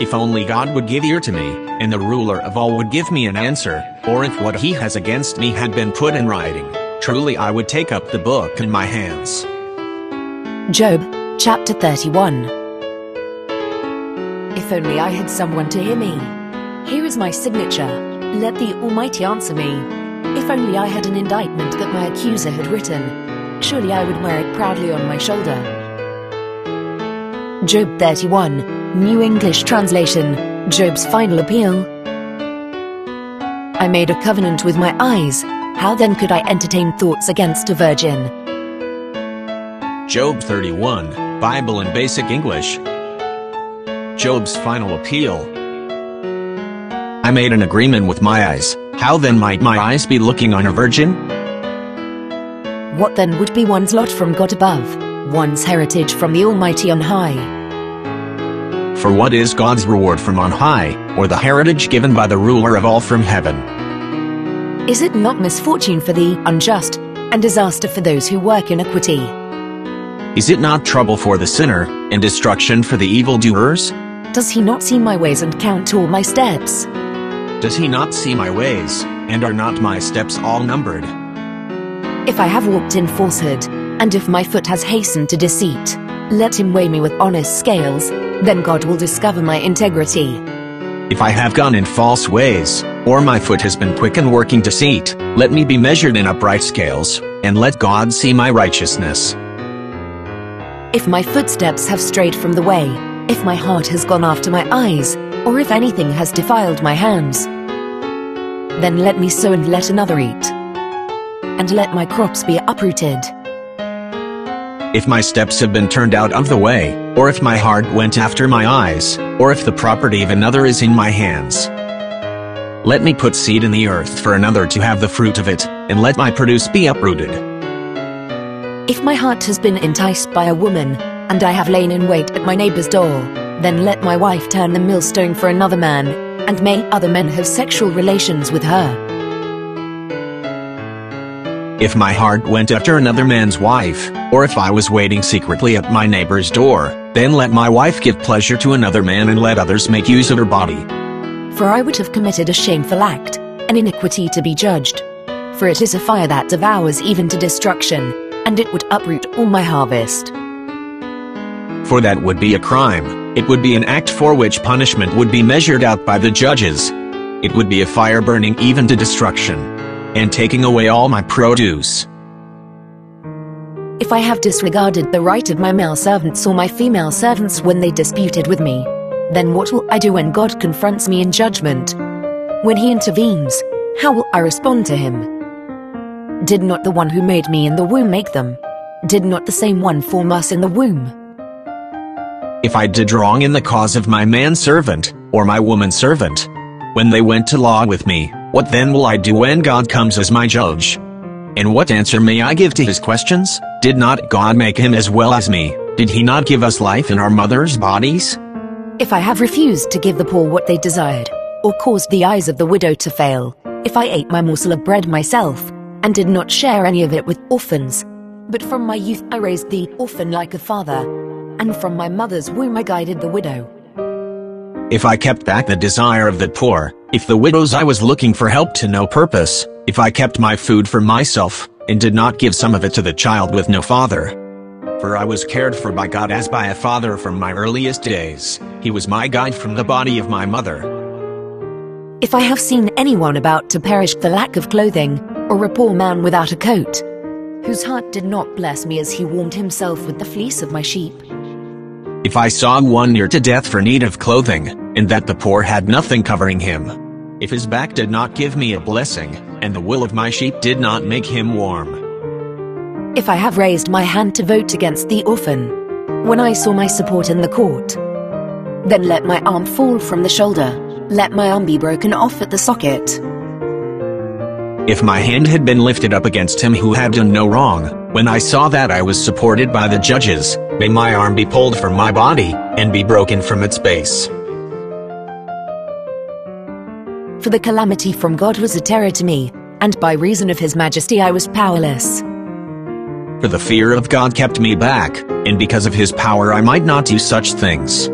If only God would give ear to me, and the ruler of all would give me an answer, or if what he has against me had been put in writing, truly I would take up the book in my hands. Job, chapter 31. If only I had someone to hear me. Here is my signature. Let the Almighty answer me. If only I had an indictment that my accuser had written. Surely I would wear it proudly on my shoulder. Job 31, New English Translation, Job's Final Appeal. I made a covenant with my eyes. How then could I entertain thoughts against a virgin? Job 31, Bible in Basic English. Job's final appeal. I made an agreement with my eyes. How then might my eyes be looking on a virgin? What then would be one's lot from God above, one's heritage from the Almighty on high? For what is God's reward from on high, or the heritage given by the ruler of all from heaven? Is it not misfortune for the unjust, and disaster for those who work iniquity? Is it not trouble for the sinner, and destruction for the evildoers? Does he not see my ways and count all my steps? Does he not see my ways, and are not my steps all numbered? If I have walked in falsehood, and if my foot has hastened to deceit, let him weigh me with honest scales, then God will discover my integrity. If I have gone in false ways, or my foot has been quick in working deceit, let me be measured in upright scales, and let God see my righteousness. If my footsteps have strayed from the way, if my heart has gone after my eyes, or if anything has defiled my hands, then let me sow and let another eat, and let my crops be uprooted. If my steps have been turned out of the way, or if my heart went after my eyes, or if the property of another is in my hands, let me put seed in the earth for another to have the fruit of it, and let my produce be uprooted. If my heart has been enticed by a woman, and I have lain in wait at my neighbor's door, then let my wife turn the millstone for another man, and may other men have sexual relations with her. If my heart went after another man's wife, or if I was waiting secretly at my neighbor's door, then let my wife give pleasure to another man and let others make use of her body. For I would have committed a shameful act, an iniquity to be judged. For it is a fire that devours even to destruction, and it would uproot all my harvest. For that would be a crime, it would be an act for which punishment would be measured out by the judges. It would be a fire burning even to destruction, and taking away all my produce. If I have disregarded the right of my male servants or my female servants when they disputed with me, then what will I do when God confronts me in judgment? When he intervenes, how will I respond to him? Did not the one who made me in the womb make them? Did not the same one form us in the womb? If I did wrong in the cause of my manservant, or my womanservant, when they went to law with me, what then will I do when God comes as my judge? And what answer may I give to his questions? Did not God make him as well as me? Did he not give us life in our mother's bodies? If I have refused to give the poor what they desired, or caused the eyes of the widow to fail, if I ate my morsel of bread myself, and did not share any of it with orphans, but from my youth I raised the orphan like a father, and from my mother's womb I guided the widow. If I kept back the desire of the poor, if the widows I was looking for help to no purpose, if I kept my food for myself, and did not give some of it to the child with no father. For I was cared for by God as by a father from my earliest days, he was my guide from the body of my mother. If I have seen anyone about to perish for lack of clothing, or a poor man without a coat, whose heart did not bless me as he warmed himself with the fleece of my sheep, If I saw one near to death for need of clothing, and that the poor had nothing covering him, if his back did not give me a blessing, and the wool of my sheep did not make him warm, if I have raised my hand to vote against the orphan, when I saw my support in the court, then let my arm fall from the shoulder, let my arm be broken off at the socket. If my hand had been lifted up against him who had done no wrong, when I saw that I was supported by the judges, may my arm be pulled from my body, and be broken from its base. For the calamity from God was a terror to me, and by reason of his majesty I was powerless. For the fear of God kept me back, and because of his power I might not do such things.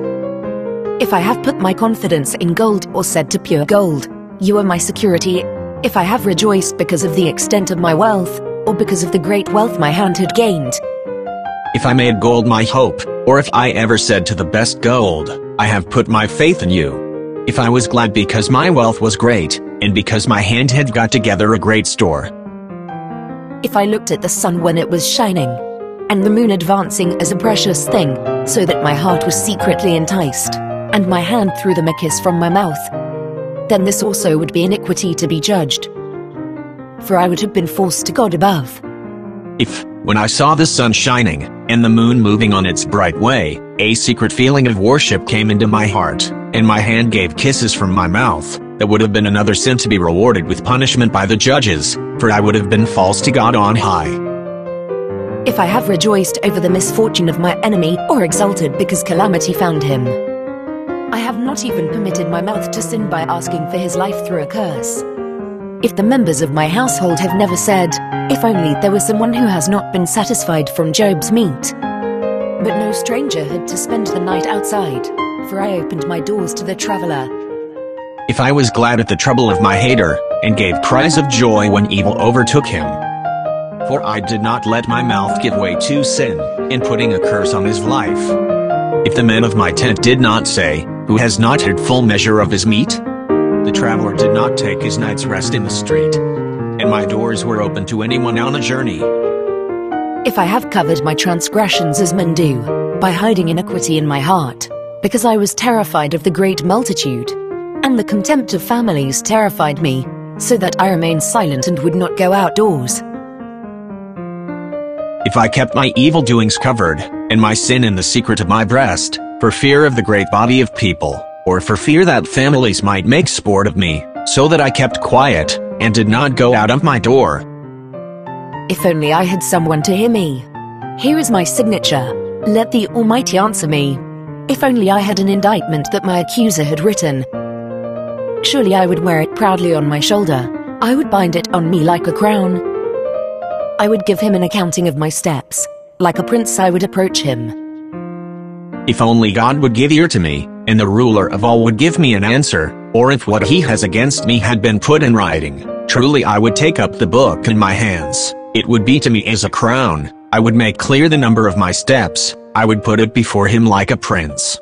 If I have put my confidence in gold or said to pure gold, You are my security, if I have rejoiced because of the extent of my wealth, or because of the great wealth my hand had gained, If I made gold my hope, or if I ever said to the best gold, I have put my faith in you. If I was glad because my wealth was great, and because my hand had got together a great store. if I looked at the sun when it was shining, and the moon advancing as a precious thing, so that my heart was secretly enticed, and my hand threw them a kiss from my mouth, then this also would be iniquity to be judged. For I would have been false to God above. If, when I saw the sun shining, and the moon moving on its bright way, a secret feeling of worship came into my heart, and my hand gave kisses from my mouth, that would have been another sin to be rewarded with punishment by the judges, for I would have been false to God on high. If I have rejoiced over the misfortune of my enemy, or exulted because calamity found him, I have not even permitted my mouth to sin by asking for his life through a curse. If the members of my household have never said, If only there was someone who has not been satisfied from Job's meat. But no stranger had to spend the night outside, for I opened my doors to the traveler. If I was glad at the trouble of my hater, and gave cries of joy when evil overtook him. For I did not let my mouth give way to sin, in putting a curse on his life. If the men of my tent did not say, Who has not had full measure of his meat? The traveler did not take his night's rest in the street. And my doors were open to anyone on a journey. If I have covered my transgressions as men do, by hiding iniquity in my heart, because I was terrified of the great multitude, and the contempt of families terrified me, so that I remained silent and would not go outdoors. If I kept my evil doings covered, and my sin in the secret of my breast, for fear of the great body of people, or for fear that families might make sport of me, so that I kept quiet, and did not go out of my door, If only I had someone to hear me. Here is my signature. Let the Almighty answer me. If only I had an indictment that my accuser had written. Surely I would wear it proudly on my shoulder. I would bind it on me like a crown. I would give him an accounting of my steps. Like a prince, I would approach him. If only God would give ear to me, and the ruler of all would give me an answer, or if what he has against me had been put in writing, truly I would take up the book in my hands. It would be to me as a crown, I would make clear the number of my steps, I would put it before him like a prince.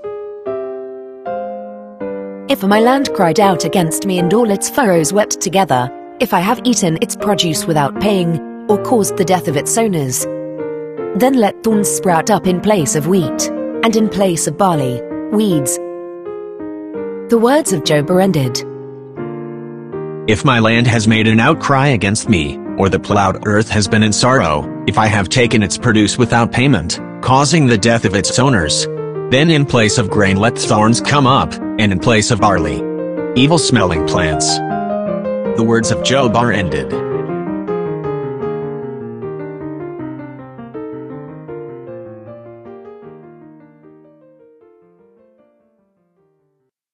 If my land cried out against me and all its furrows wept together, if I have eaten its produce without paying, or caused the death of its owners, then let thorns sprout up in place of wheat, and in place of barley, weeds. The words of Job are ended. If my land has made an outcry against me, or the plowed earth has been in sorrow, if I have taken its produce without payment, causing the death of its owners, then in place of grain let thorns come up, and in place of barley, evil smelling plants. The words of Job are ended.